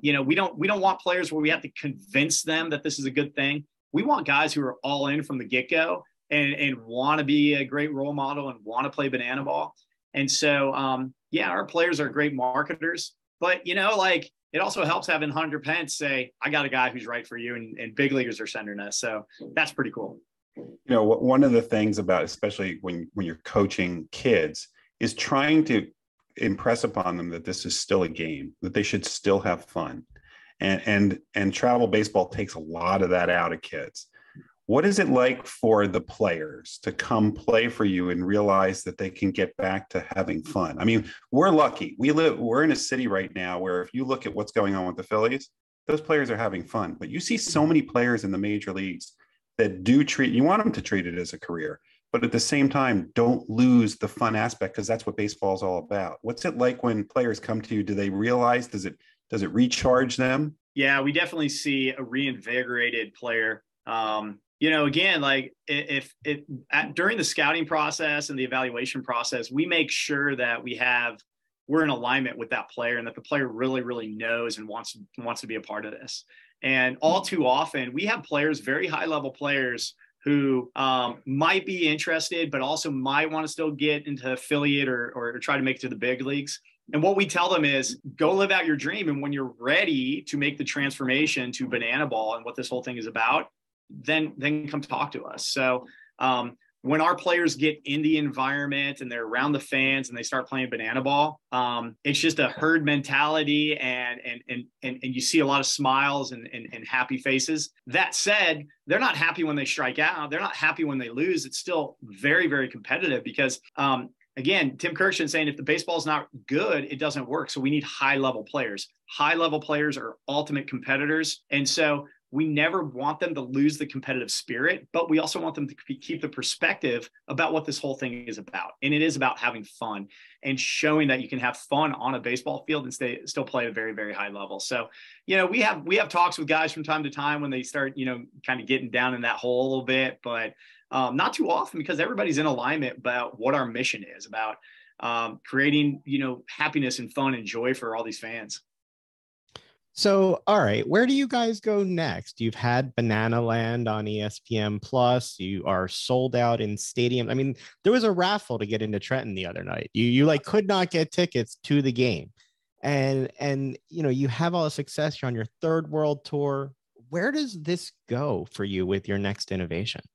you know we don't we don't want players where we have to convince them that this is a good thing. We want guys who are all in from the get go and and want to be a great role model and want to play banana ball. And so um, yeah, our players are great marketers. But you know, like it also helps having Hunter Pence say, I got a guy who's right for you, and, and big leaguers are sending us. So that's pretty cool. You know, one of the things about, especially when, when you're coaching kids, is trying to impress upon them that this is still a game, that they should still have fun. and and and travel baseball takes a lot of that out of kids. What is it like for the players to come play for you and realize that they can get back to having fun? I mean, we're lucky. We live we're in a city right now where if you look at what's going on with the Phillies, those players are having fun. But you see so many players in the major leagues that do treat you want them to treat it as a career but at the same time don't lose the fun aspect because that's what baseball is all about. What's it like when players come to you? Do they realize does it does it recharge them? Yeah we definitely see a reinvigorated player. Um, you know again like if if at, during the scouting process and the evaluation process we make sure that we have we're in alignment with that player and that the player really really knows and wants wants to be a part of this. And all too often we have players very high level players who um, might be interested, but also might want to still get into affiliate or, or try to make it to the big leagues. And what we tell them is go live out your dream. And when you're ready to make the transformation to banana ball and what this whole thing is about, then then come talk to us. So um, when our players get in the environment and they're around the fans and they start playing banana ball, um, it's just a herd mentality and, and and and and you see a lot of smiles and, and and happy faces. That said, they're not happy when they strike out. They're not happy when they lose. It's still very very competitive because um, again, Tim Kurkjian saying if the baseball's not good, it doesn't work. So we need high level players. High level players are ultimate competitors. And so we never want them to lose the competitive spirit, but we also want them to keep the perspective about what this whole thing is about. And it is about having fun and showing that you can have fun on a baseball field and stay still play at a very, very high level. So, you know, we have we have talks with guys from time to time when they start, you know, kind of getting down in that hole a little bit, but um, not too often because everybody's in alignment about what our mission is about um, creating, you know, happiness and fun and joy for all these fans. So, all right, where do you guys go next? You've had Banana Land on ESPN Plus. You are sold out in stadiums. I mean, there was a raffle to get into Trenton the other night. You you like could not get tickets to the game, and and you know you have all the success. You're on your third world tour. Where does this go for you with your next innovations?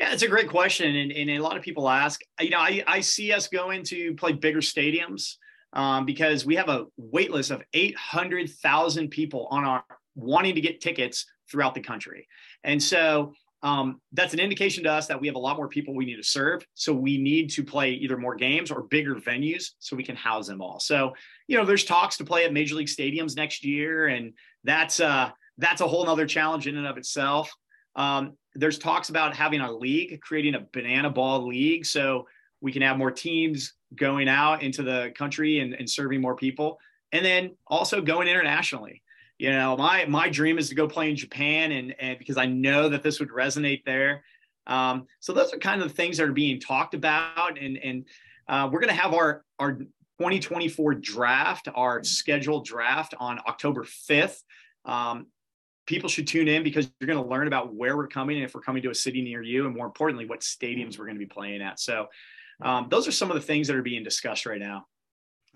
Yeah, it's a great question, and, and a lot of people ask. You know, I I see us going to play bigger stadiums um, because we have a wait list of 800,000 people on our wanting to get tickets throughout the country. And so um, that's an indication to us that we have a lot more people we need to serve. So we need to play either more games or bigger venues so we can house them all. So, you know, there's talks to play at major league stadiums next year. And that's, uh, that's a whole nother challenge in and of itself. Um, there's talks about having a league, creating a banana ball league. So we can have more teams going out into the country and, and serving more people and then also going internationally. You know my my dream is to go play in japan and and because i know that this would resonate there. Um, so those are kind of the things that are being talked about and and uh, we're going to have our our 2024 draft our scheduled draft on october 5th um, people should tune in because you're going to learn about where we're coming and if we're coming to a city near you and more importantly what stadiums we're going to be playing at. So um, those are some of the things that are being discussed right now.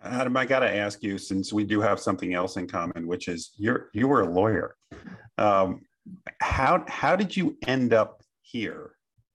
Adam, I got to ask you, since we do have something else in common, which is you're you were a lawyer. Um, how how did you end up here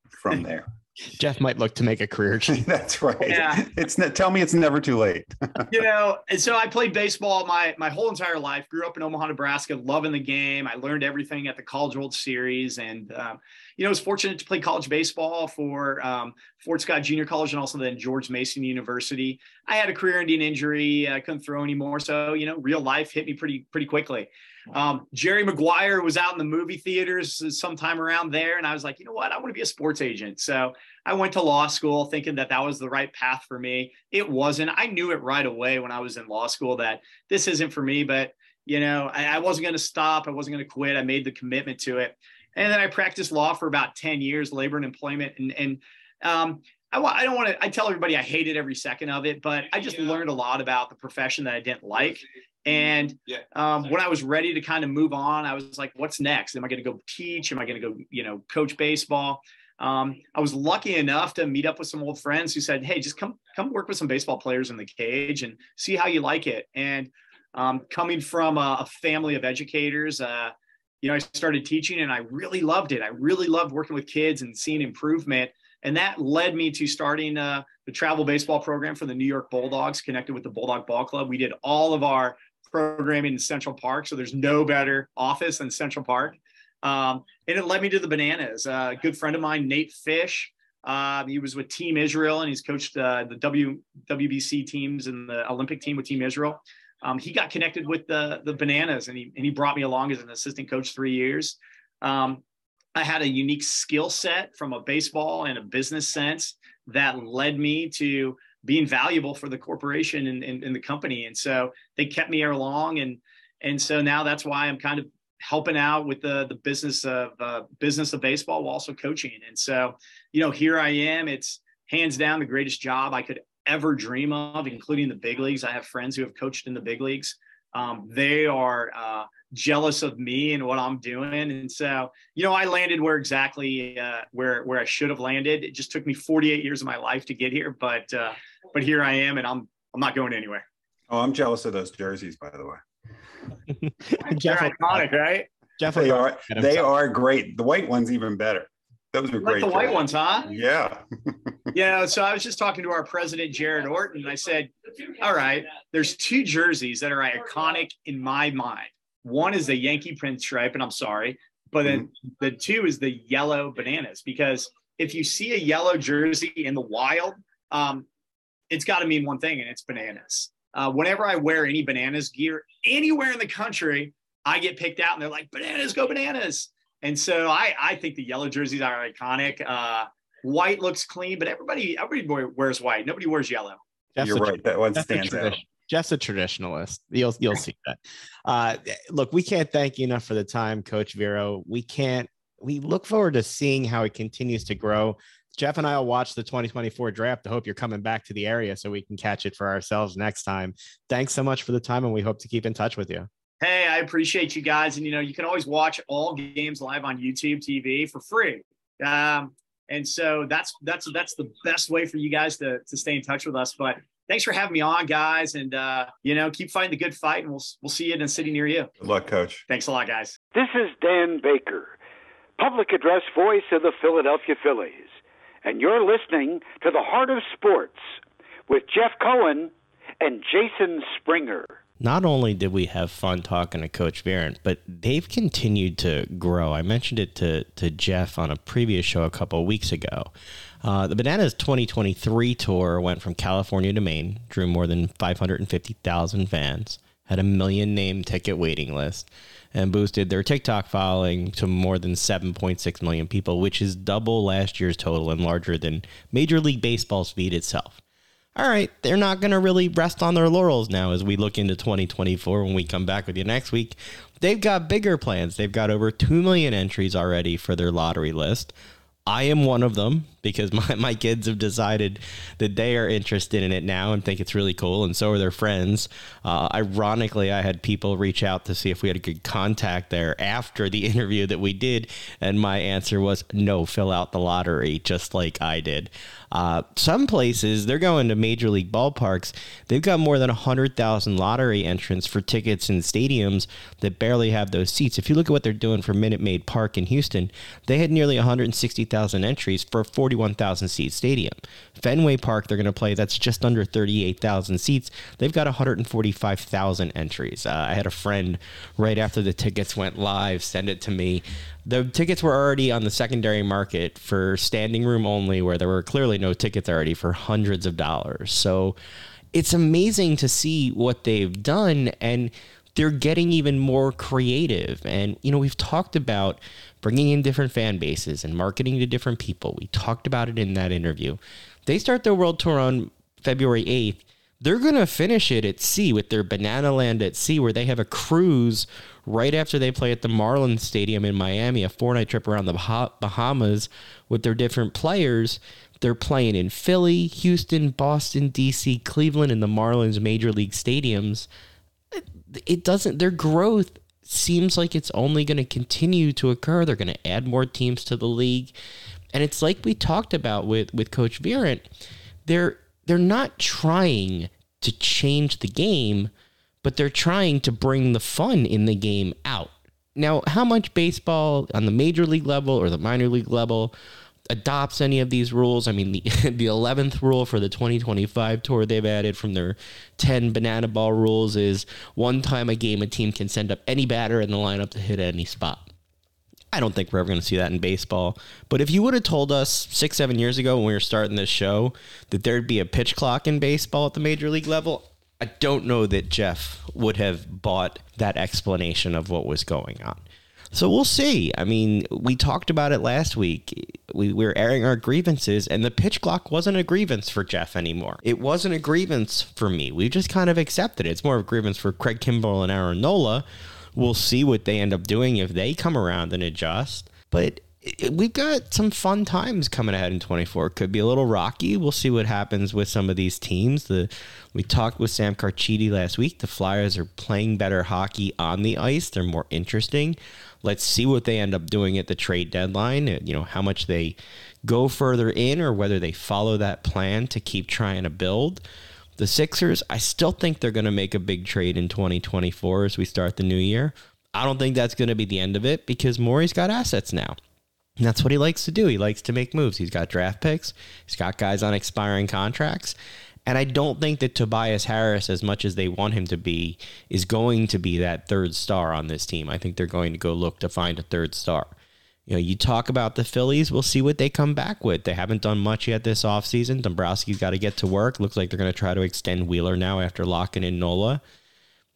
from there? Jeff might look to make a career change. That's right. Yeah. It's tell me it's never too late. you know, and so I played baseball my my whole entire life. Grew up in Omaha, Nebraska, loving the game. I learned everything at the College World Series, and um, you know, I was fortunate to play college baseball for um, Fort Scott Junior College and also then George Mason University. I had a career-ending injury. I couldn't throw anymore, so you know, real life hit me pretty pretty quickly. Um, Jerry Maguire was out in the movie theaters sometime around there, and I was like, you know what, I want to be a sports agent. So I went to law school thinking that that was the right path for me. It wasn't. I knew it right away when I was in law school that this isn't for me, but you know, I, I wasn't going to stop. I wasn't going to quit. I made the commitment to it. And then I practiced law for about 10 years, labor and employment. And, and um, I, I don't want to, I tell everybody I hated every second of it, but I just learned a lot about the profession that I didn't like. And um, when I was ready to kind of move on, I was like, what's next? Am I going to go teach? Am I going to go, you know, coach baseball? Um, I was lucky enough to meet up with some old friends who said, "Hey, just come come work with some baseball players in the cage and see how you like it." And um, coming from a, a, family of educators, uh, you know, I started teaching and I really loved it. I really loved working with kids and seeing improvement. And that led me to starting uh, the travel baseball program for the New York Bulldogs, connected with the Bulldog Ball Club. We did all of our programming in Central Park. So there's no better office than Central Park. Um, and it led me to the Bananas. Uh, a good friend of mine, Nate Fish, uh, he was with Team Israel and he's coached uh, the w, WBC teams and the Olympic team with Team Israel. Um, he got connected with the, the Bananas and he, and he brought me along as an assistant coach three years. Um, I had a unique skill set from a baseball and a business sense that led me to being valuable for the corporation and, and, and the company. And so they kept me along. And, and so now that's why I'm kind of helping out with the, the business of uh, business of baseball while also coaching. And so, you know, here I am, it's hands down the greatest job I could ever dream of, including the big leagues. I have friends who have coached in the big leagues. Um, they are, uh, jealous of me and what I'm doing. And so, you know, I landed where exactly uh, where where I should have landed. It just took me 48 years of my life to get here, but uh, but here I am, and I'm I'm not going anywhere. Oh, I'm jealous of those jerseys, by the way. Jeff, iconic, right? Jeff, they are they are great. The white one's even better. Those are great. Like the white ones, huh? Yeah. yeah. So I was just talking to our president, Jared Orton, and I said, All right, there's two jerseys that are iconic in my mind. One is the Yankee pinstripe, and I'm sorry, but then mm-hmm. the two is the yellow bananas because if you see a yellow jersey in the wild, um, it's got to mean one thing, and it's bananas. Uh, whenever I wear any bananas gear anywhere in the country, I get picked out, and they're like, "Bananas, go bananas!" And so I, I think the yellow jerseys are iconic. Uh, white looks clean, but everybody, everybody wears white. Nobody wears yellow. That's You're right. That one stands out. Jeff's a traditionalist. You'll you'll see that. Uh, look, we can't thank you enough for the time, Coach Vero. We can't. We look forward to seeing how it continues to grow. Jeff and I will watch the 2024 draft. I hope you're coming back to the area so we can catch it for ourselves next time. Thanks so much for the time, and we hope to keep in touch with you. Hey, I appreciate you guys, and you know you can always watch all games live on YouTube TV for free. Um, and so that's that's that's the best way for you guys to to stay in touch with us. But thanks for having me on, guys. And uh, you know, keep fighting the good fight, and we'll we'll see you in a city near you. Good luck, Coach. Thanks a lot, guys. This is Dan Baker, public address voice of the Philadelphia Phillies, and you're listening to the Heart of Sports with Jeff Cohen and Jason Springer not only did we have fun talking to Coach Virant, but they've continued to grow. I mentioned it to, to Jeff on a previous show a couple weeks ago. Uh, the Bananas 2023 tour went from California to Maine, drew more than 550,000 fans, had a million name ticket waiting list, and boosted their TikTok following to more than 7.6 million people, which is double last year's total and larger than Major League Baseball's feed itself all right, they're not going to really rest on their laurels now as we look into 2024 when we come back with you next week. They've got bigger plans. They've got over 2 million entries already for their lottery list. I am one of them because my, my kids have decided that they are interested in it now and think it's really cool, and so are their friends. Uh, ironically, I had people reach out to see if we had a good contact there after the interview that we did, and my answer was no, fill out the lottery just like I did. Uh, some places they're going to major league ballparks. They've got more than 100,000 lottery entrants for tickets in stadiums that barely have those seats. If you look at what they're doing for Minute Maid Park in Houston, they had nearly 160,000 entries for a 41,000 seat stadium. Fenway Park, they're going to play, that's just under 38,000 seats. They've got 145,000 entries. Uh, I had a friend right after the tickets went live send it to me the tickets were already on the secondary market for standing room only, where there were clearly no tickets already for hundreds of dollars. So it's amazing to see what they've done and they're getting even more creative. And, you know, we've talked about bringing in different fan bases and marketing to different people. We talked about it in that interview. They start their world tour on February 8th. They're going to finish it at sea with their Banana Land at Sea, where they have a cruise right after they play at the Marlins Stadium in Miami, a four night trip around the Bahamas with their different players. They're playing in Philly, Houston, Boston, DC, Cleveland, and the Marlins major league stadiums. It doesn't, their growth seems like it's only going to continue to occur. They're going to add more teams to the league. And it's like we talked about with, with Coach Virant. They're, they're not trying to change the game but they're trying to bring the fun in the game out. Now, how much baseball on the major league level or the minor league level adopts any of these rules. I mean, the the eleventh rule for the 2025 tour they've added from their 10 banana ball rules is one time a game a team can send up any batter in the lineup to hit any spot. I don't think we're ever going to see that in baseball. But if you would have told us six, seven years ago when we were starting this show that there'd be a pitch clock in baseball at the major league level, I don't know that Jeff would have bought that explanation of what was going on. So we'll see. I mean, we talked about it last week. We, we were airing our grievances, and the pitch clock wasn't a grievance for Jeff anymore. It wasn't a grievance for me. We just kind of accepted it. It's more of a grievance for Craig Kimbrel and Aaron Nola. We'll see what they end up doing if they come around and adjust. But we've got some fun times coming ahead in 24. Could be a little rocky. We'll see what happens with some of these teams. The we talked with Sam Carchidi last week. The Flyers are playing better hockey on the ice. They're more interesting. Let's see what they end up doing at the trade deadline. You know how much they go further in, or whether they follow that plan to keep trying to build. The Sixers, I still think they're going to make a big trade in 2024 as we start the new year. I don't think that's going to be the end of it because Morey's got assets now. And that's what he likes to do. He likes to make moves. He's got draft picks, he's got guys on expiring contracts. And I don't think that Tobias Harris, as much as they want him to be, is going to be that third star on this team. I think they're going to go look to find a third star. You know, you talk about the Phillies, we'll see what they come back with. They haven't done much yet this offseason. Dombrowski's got to get to work. Looks like they're going to try to extend Wheeler now after locking in Nola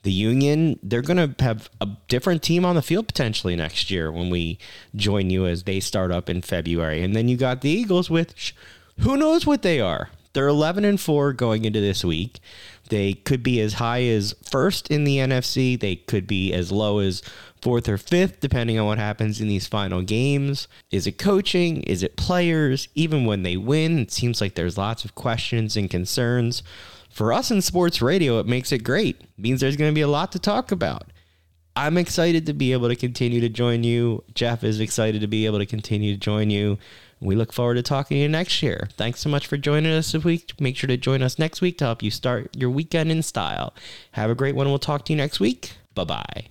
the Union, they're going to have a different team on the field potentially next year when we join you as they start up in February. And then you got the Eagles, which who knows what they are. They're 11 and 4 going into this week. They could be as high as first in the NFC. They could be as low as fourth or fifth, depending on what happens in these final games. Is it coaching? Is it players? Even when they win, it seems like there's lots of questions and concerns for us in sports radio, it makes it great. It means there's going to be a lot to talk about. I'm excited to be able to continue to join you. Jeff is excited to be able to continue to join you. We look forward to talking to you next year. Thanks so much for joining us this week. Make sure to join us next week to help you start your weekend in style. Have a great one. We'll talk to you next week. Bye bye.